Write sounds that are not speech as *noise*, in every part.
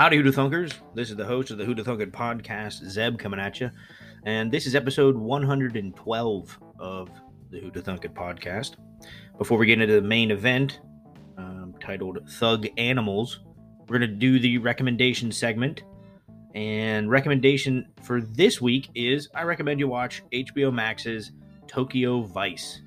Howdy, Hoota Thunkers. This is the host of the Hoota Thunkin podcast, Zeb, coming at you. And this is episode 112 of the Hoota Thunkin podcast. Before we get into the main event, um, titled Thug Animals, we're going to do the recommendation segment. And recommendation for this week is I recommend you watch HBO Max's Tokyo Vice.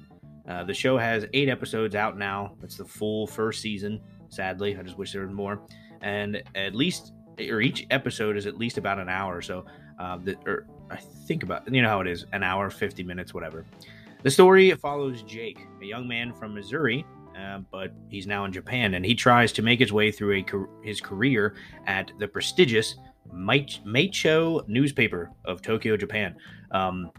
Uh, the show has eight episodes out now. It's the full first season. Sadly, I just wish there was more and at least or each episode is at least about an hour or so. Uh, that, or I think about you know how it is, an hour, fifty minutes, whatever. The story follows Jake, a young man from Missouri, uh, but he's now in Japan, and he tries to make his way through a, his career at the prestigious Meicho newspaper of Tokyo, Japan. Um,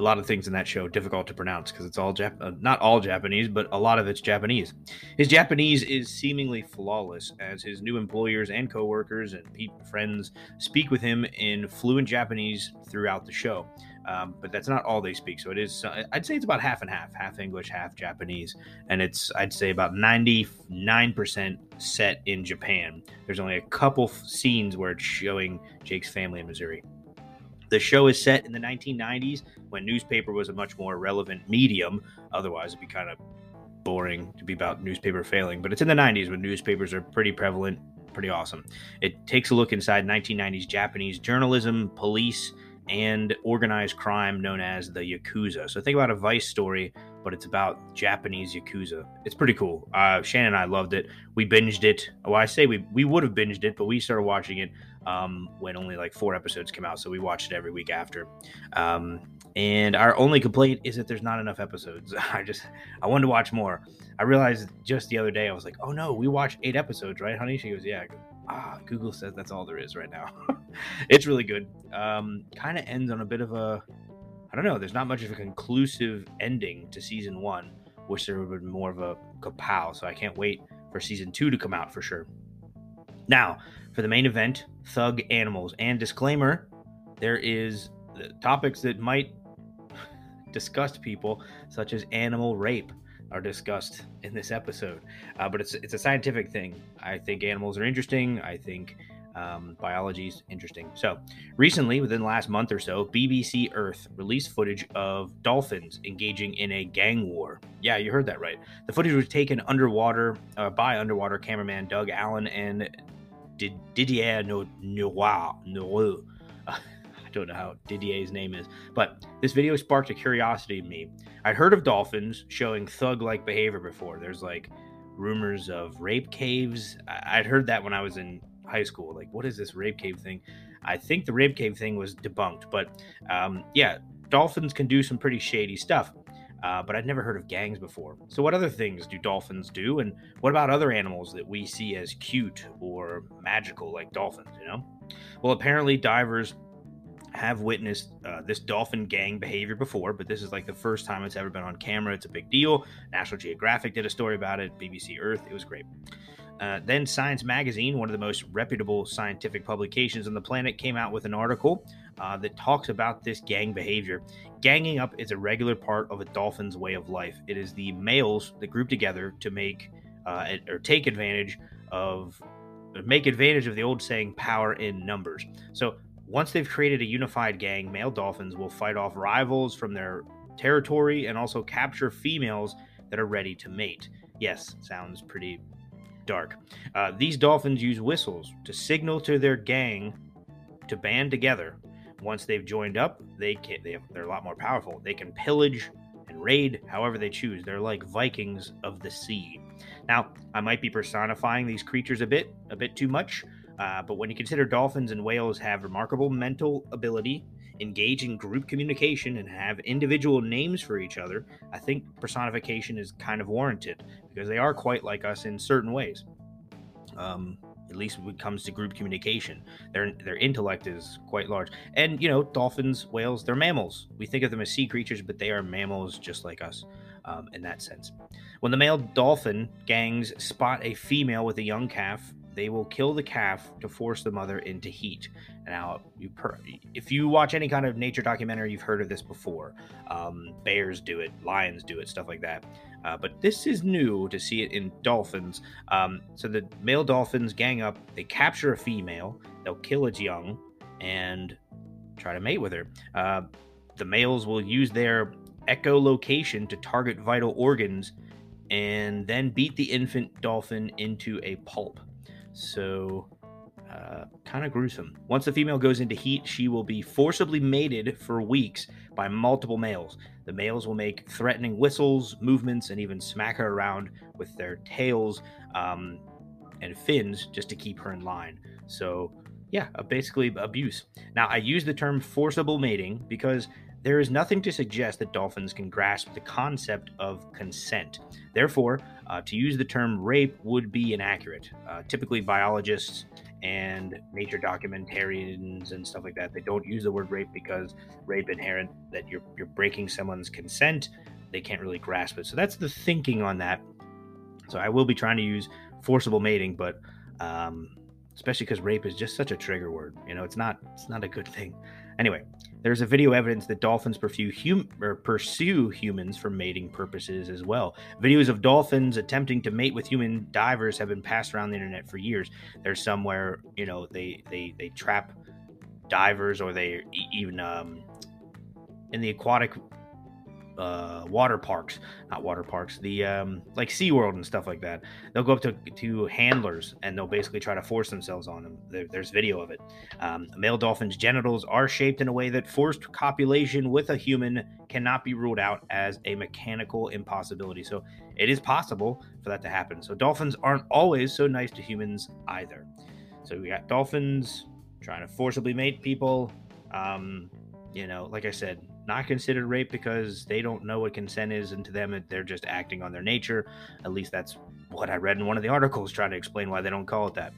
a lot of things in that show difficult to pronounce because it's all Jap- uh, not all Japanese, but a lot of it's Japanese. His Japanese is seemingly flawless as his new employers and coworkers and pe- friends speak with him in fluent Japanese throughout the show. Um, but that's not all they speak. So it is, uh, I'd say it's about half and half, half English, half Japanese. And it's, I'd say about 99% set in Japan. There's only a couple f- scenes where it's showing Jake's family in Missouri. The show is set in the 1990s when newspaper was a much more relevant medium. Otherwise, it'd be kind of boring to be about newspaper failing. But it's in the 90s when newspapers are pretty prevalent, pretty awesome. It takes a look inside 1990s Japanese journalism, police, and organized crime known as the Yakuza. So think about a Vice story, but it's about Japanese Yakuza. It's pretty cool. Uh, Shannon and I loved it. We binged it. Well, I say we, we would have binged it, but we started watching it um, when only like four episodes came out. So we watched it every week after. Um, and our only complaint is that there's not enough episodes. *laughs* I just, I wanted to watch more. I realized just the other day, I was like, oh no, we watched eight episodes, right, honey? She goes, yeah. ah, Google says that's all there is right now. *laughs* it's really good. Um, kind of ends on a bit of a, I don't know, there's not much of a conclusive ending to season one. Wish there would have been more of a kapow. So I can't wait for season two to come out for sure. Now, for the main event, Thug Animals. And disclaimer, there is topics that might *laughs* disgust people, such as animal rape, are discussed in this episode. Uh, but it's it's a scientific thing. I think animals are interesting. I think um, biology is interesting. So, recently, within the last month or so, BBC Earth released footage of dolphins engaging in a gang war. Yeah, you heard that right. The footage was taken underwater uh, by underwater cameraman Doug Allan and Didier no, Noir. No, *laughs* I don't know how Didier's name is, but this video sparked a curiosity in me. I'd heard of dolphins showing thug like behavior before. There's like rumors of rape caves. I'd heard that when I was in high school. Like, what is this rape cave thing? I think the rape cave thing was debunked, but um, yeah, dolphins can do some pretty shady stuff uh, but I'd never heard of gangs before. So, what other things do dolphins do? And what about other animals that we see as cute or magical, like dolphins, you know? Well, apparently, divers have witnessed uh, this dolphin gang behavior before, but this is like the first time it's ever been on camera. It's a big deal. National Geographic did a story about it, BBC Earth. It was great. Uh, then Science Magazine, one of the most reputable scientific publications on the planet, came out with an article uh, that talks about this gang behavior. Ganging up is a regular part of a dolphin's way of life. It is the males that group together to make uh, or take advantage of make advantage of the old saying power in numbers. So once they've created a unified gang, male dolphins will fight off rivals from their territory and also capture females that are ready to mate. Yes, sounds pretty dark. Uh, these dolphins use whistles to signal to their gang to band together. Once they've joined up, they can they have, they're a lot more powerful. They can pillage and raid however they choose. They're like Vikings of the sea. Now, I might be personifying these creatures a bit, a bit too much, uh, but when you consider dolphins and whales have remarkable mental ability, engage in group communication, and have individual names for each other, I think personification is kind of warranted because they are quite like us in certain ways. Um, at least when it comes to group communication, their their intellect is quite large. And you know, dolphins, whales, they're mammals. We think of them as sea creatures, but they are mammals just like us um, in that sense. When the male dolphin gangs spot a female with a young calf, they will kill the calf to force the mother into heat. Now, you per- if you watch any kind of nature documentary, you've heard of this before. Um, bears do it, lions do it, stuff like that. Uh, but this is new to see it in dolphins. Um, so the male dolphins gang up, they capture a female, they'll kill its young, and try to mate with her. Uh, the males will use their echolocation to target vital organs and then beat the infant dolphin into a pulp. So, uh, kind of gruesome. Once the female goes into heat, she will be forcibly mated for weeks by multiple males. The males will make threatening whistles, movements, and even smack her around with their tails um, and fins just to keep her in line. So, yeah, uh, basically abuse. Now, I use the term forcible mating because there is nothing to suggest that dolphins can grasp the concept of consent. Therefore, uh, to use the term rape would be inaccurate. Uh, typically, biologists and nature documentarians and stuff like that they don't use the word rape because rape inherent that you're you're breaking someone's consent. They can't really grasp it. So that's the thinking on that. So I will be trying to use forcible mating, but um, especially because rape is just such a trigger word. You know, it's not it's not a good thing. Anyway, there's a video evidence that dolphins pursue, hum- pursue humans for mating purposes as well. Videos of dolphins attempting to mate with human divers have been passed around the internet for years. There's some where you know they they they trap divers or they even um, in the aquatic uh, water parks, not water parks, the um, like SeaWorld and stuff like that. They'll go up to, to handlers and they'll basically try to force themselves on them. There, there's video of it. Um, male dolphin's genitals are shaped in a way that forced copulation with a human cannot be ruled out as a mechanical impossibility. So it is possible for that to happen. So dolphins aren't always so nice to humans either. So we got dolphins trying to forcibly mate people. Um, you know, like I said, not considered rape because they don't know what consent is, and to them, they're just acting on their nature. At least that's what I read in one of the articles trying to explain why they don't call it that.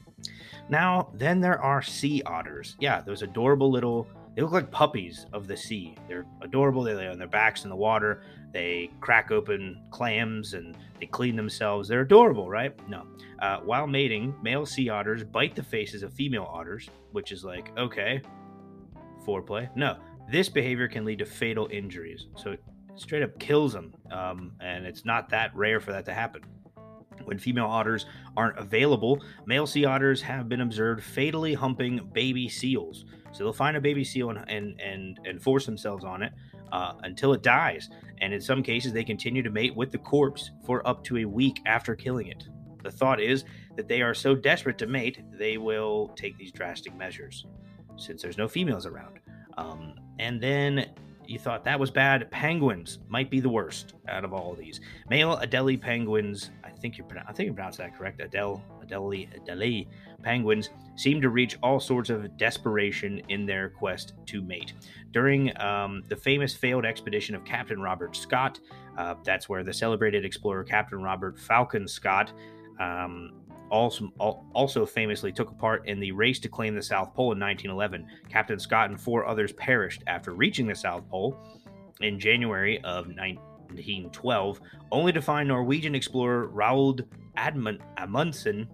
Now, then there are sea otters. Yeah, those adorable little. They look like puppies of the sea. They're adorable. They lay on their backs in the water. They crack open clams and they clean themselves. They're adorable, right? No. Uh, while mating, male sea otters bite the faces of female otters, which is like, okay, foreplay. No, this behavior can lead to fatal injuries. So it straight up kills them. Um, and it's not that rare for that to happen. When female otters aren't available, male sea otters have been observed fatally humping baby seals. So they'll find a baby seal and and and, and force themselves on it uh, until it dies. And in some cases, they continue to mate with the corpse for up to a week after killing it. The thought is that they are so desperate to mate, they will take these drastic measures, since there's no females around. Um, and then you thought that was bad. Penguins might be the worst out of all of these. Male Adelie penguins, I think you I think you pronounced that correct. Adele, Adelie, Adelie penguins seem to reach all sorts of desperation in their quest to mate. During um, the famous failed expedition of Captain Robert Scott, uh, that's where the celebrated explorer Captain Robert Falcon Scott um, also, also famously took part in the race to claim the South Pole in 1911. Captain Scott and four others perished after reaching the South Pole in January of 1912, only to find Norwegian explorer Roald Amundsen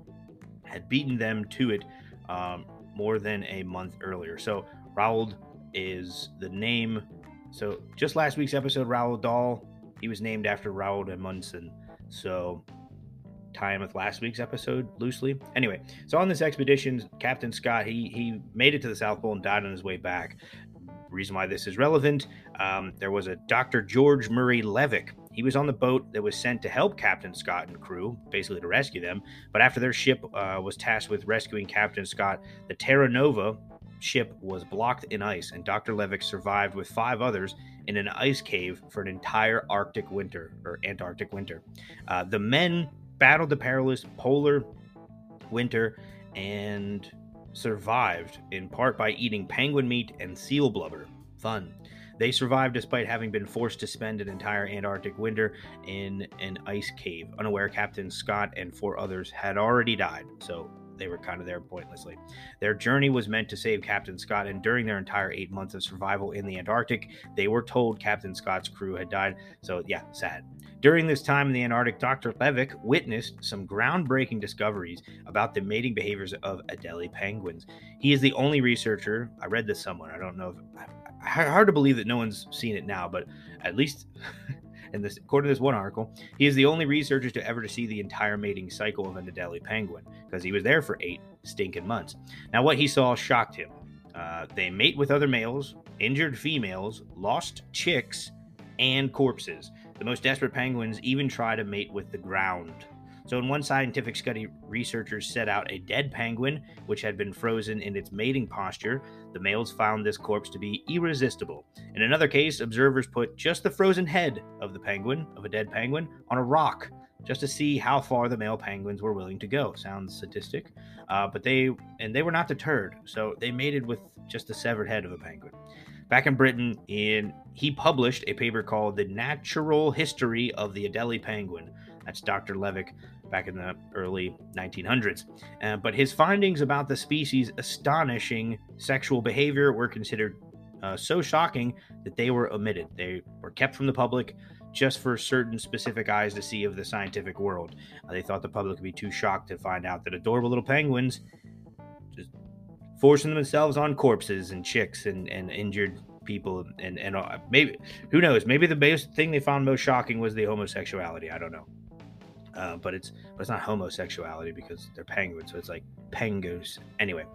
had beaten them to it um, more than a month earlier. So Roald is the name. So just last week's episode, Roald Dahl, he was named after Roald Amundsen. So in with last week's episode loosely. Anyway, so on this expedition, Captain Scott he he made it to the South Pole and died on his way back. Reason why this is relevant: um, there was a Dr. George Murray Levick. He was on the boat that was sent to help Captain Scott and crew, basically to rescue them. But after their ship uh, was tasked with rescuing Captain Scott, the Terra Nova ship was blocked in ice, and Dr. Levick survived with five others in an ice cave for an entire Arctic winter or Antarctic winter. Uh, the men battled the perilous polar winter and survived in part by eating penguin meat and seal blubber. Fun. They survived despite having been forced to spend an entire Antarctic winter in an ice cave. Unaware Captain Scott and four others had already died. So they were kind of there pointlessly. Their journey was meant to save Captain Scott, and during their entire eight months of survival in the Antarctic, they were told Captain Scott's crew had died. So, yeah, sad. During this time in the Antarctic, Dr. Levick witnessed some groundbreaking discoveries about the mating behaviors of Adelie penguins. He is the only researcher, I read this somewhere, I don't know if, hard to believe that no one's seen it now, but at least *laughs* in this, according to this one article, he is the only researcher to ever to see the entire mating cycle of an Adelie penguin because he was there for eight stinking months. Now, what he saw shocked him. Uh, they mate with other males, injured females, lost chicks, and corpses. The most desperate penguins even try to mate with the ground. So, in one scientific study, researchers set out a dead penguin which had been frozen in its mating posture. The males found this corpse to be irresistible. In another case, observers put just the frozen head of the penguin, of a dead penguin, on a rock just to see how far the male penguins were willing to go. Sounds sadistic, uh, but they and they were not deterred. So they mated with just the severed head of a penguin. Back in Britain, in he published a paper called "The Natural History of the Adelie Penguin." That's Dr. Levick back in the early 1900s. Uh, but his findings about the species' astonishing sexual behavior were considered uh, so shocking that they were omitted. They were kept from the public just for certain specific eyes to see of the scientific world. Uh, they thought the public would be too shocked to find out that adorable little penguins just forcing themselves on corpses and chicks and, and injured people and and uh, maybe who knows maybe the biggest thing they found most shocking was the homosexuality i don't know uh, but it's but it's not homosexuality because they're penguins, so it's like pengoose. Anyway,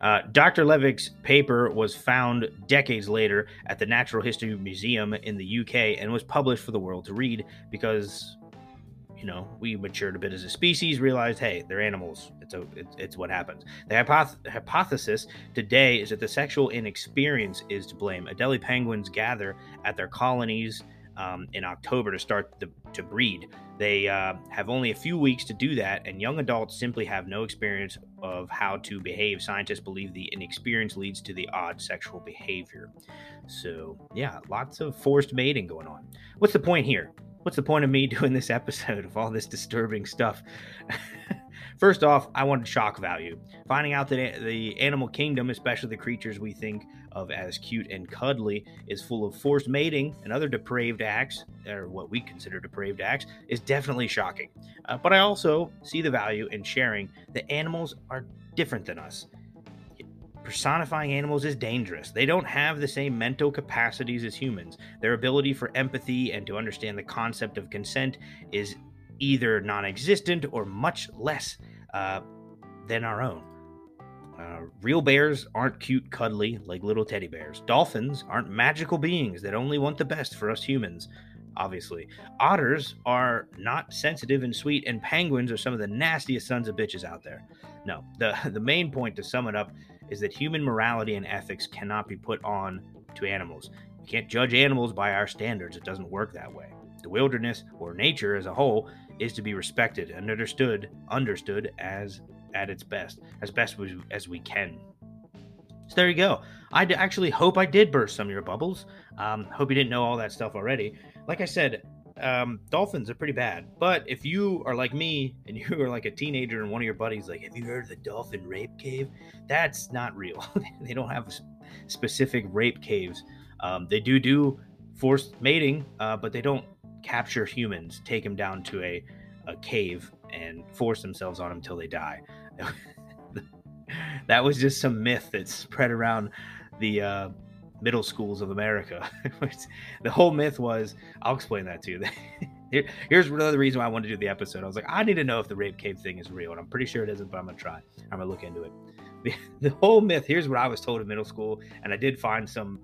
uh, Dr. Levick's paper was found decades later at the Natural History Museum in the UK and was published for the world to read because you know we matured a bit as a species, realized hey they're animals. It's a it's, it's what happens. The hypoth- hypothesis today is that the sexual inexperience is to blame. Adelie penguins gather at their colonies um, in October to start the, to breed. They uh, have only a few weeks to do that, and young adults simply have no experience of how to behave. Scientists believe the inexperience leads to the odd sexual behavior. So, yeah, lots of forced mating going on. What's the point here? What's the point of me *laughs* doing this episode of all this disturbing stuff? *laughs* First off, I wanted shock value. Finding out that the animal kingdom, especially the creatures we think of as cute and cuddly, is full of forced mating and other depraved acts, or what we consider depraved acts, is definitely shocking. Uh, but I also see the value in sharing that animals are different than us. Personifying animals is dangerous. They don't have the same mental capacities as humans. Their ability for empathy and to understand the concept of consent is either non existent or much less uh, than our own. Uh, real bears aren't cute, cuddly like little teddy bears. Dolphins aren't magical beings that only want the best for us humans, obviously. Otters are not sensitive and sweet, and penguins are some of the nastiest sons of bitches out there. No, the, *laughs* the main point to sum it up is that human morality and ethics cannot be put on to animals. We can't judge animals by our standards, it doesn't work that way. The wilderness, or nature as a whole, is to be respected and understood understood as at its best as best as we can. So there you go. I actually hope i did burst some of your bubbles. Um, hope you didn't know all that stuff already. Like i said um, dolphins are pretty bad but if you are like me and *laughs* you are like a teenager and one of your buddies like have you heard of the dolphin rape cave? That's not real. *laughs* They don't have specific rape caves. Um, they do do forced mating uh, but they don't capture humans, take them down to a, a cave, and force themselves on them till they die. *laughs* that was just some myth that spread around the uh, middle schools of America. *laughs* the whole myth was I'll explain that to you. *laughs* Here, here's another reason why I wanted to do the episode. I was like, I need to know if the rape cave thing is real, and I'm pretty sure it isn't, but I'm gonna try. I'm gonna look into it. The, the whole myth. Here's what I was told in middle school, and I did find some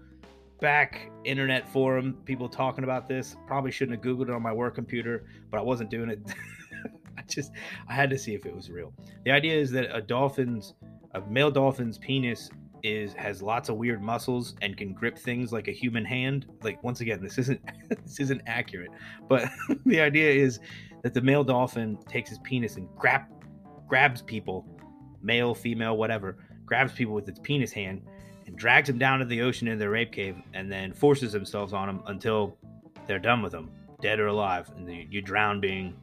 back internet forum people talking about this. Probably shouldn't have googled it on my work computer, but I wasn't doing it. *laughs* I just I had to see if it was real. The idea is that a dolphin's a male dolphin's penis is has lots of weird muscles and can grip things like a human hand. Like once again, this isn't *laughs* this isn't accurate, but *laughs* the idea is that the male dolphin takes his penis and grab grabs people, male, female, whatever, grabs people with its penis hand and drags them down to the ocean in their rape cave and then forces themselves on them until they're done with them, dead or alive. And you drown being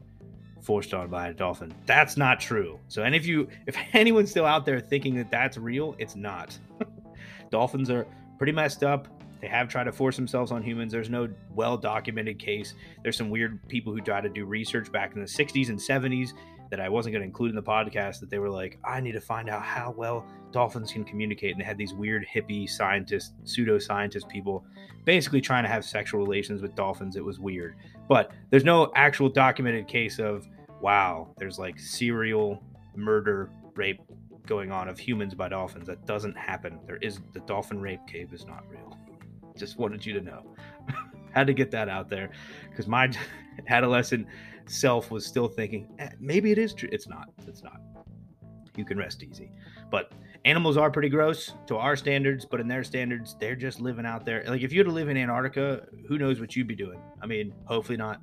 forced on by a dolphin. That's not true. So, and if you, if *laughs* anyone's still out there thinking that that's real, it's not. *laughs* Dolphins are pretty messed up. They have tried to force themselves on humans. There's no well documented case. There's some weird people who try to do research back in the 60s and 70s that I wasn't going to include in the podcast that they were like, I need to find out how well dolphins can communicate. And they had these weird hippie scientists, pseudo scientist people basically trying to have sexual relations with dolphins. It was weird. But there's no actual documented case of, wow, there's like serial murder, rape going on of humans by dolphins. That doesn't happen. There is the dolphin rape cave is not real. Just wanted you to know. *laughs* Had to get that out there because my *laughs* adolescent self was still thinking eh, maybe it is true. It's not. It's not. You can rest easy. But animals are pretty gross to our standards, but in their standards, they're just living out there. Like if you had to live in Antarctica, who knows what you'd be doing? I mean, hopefully not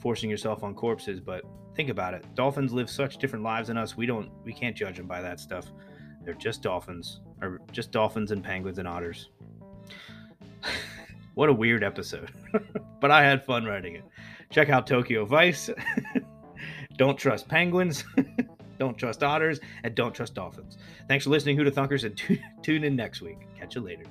forcing yourself on corpses, but think about it. Dolphins live such different lives than us. We don't we can't judge them by that stuff. They're just dolphins, or just dolphins and penguins and otters. *laughs* what a weird episode. *laughs* but I had fun writing it. Check out Tokyo Vice. *laughs* don't trust penguins. *laughs* don't trust otters. And don't trust dolphins. Thanks for listening, Hoota Thunkers, and t- *laughs* tune in next week. Catch you later.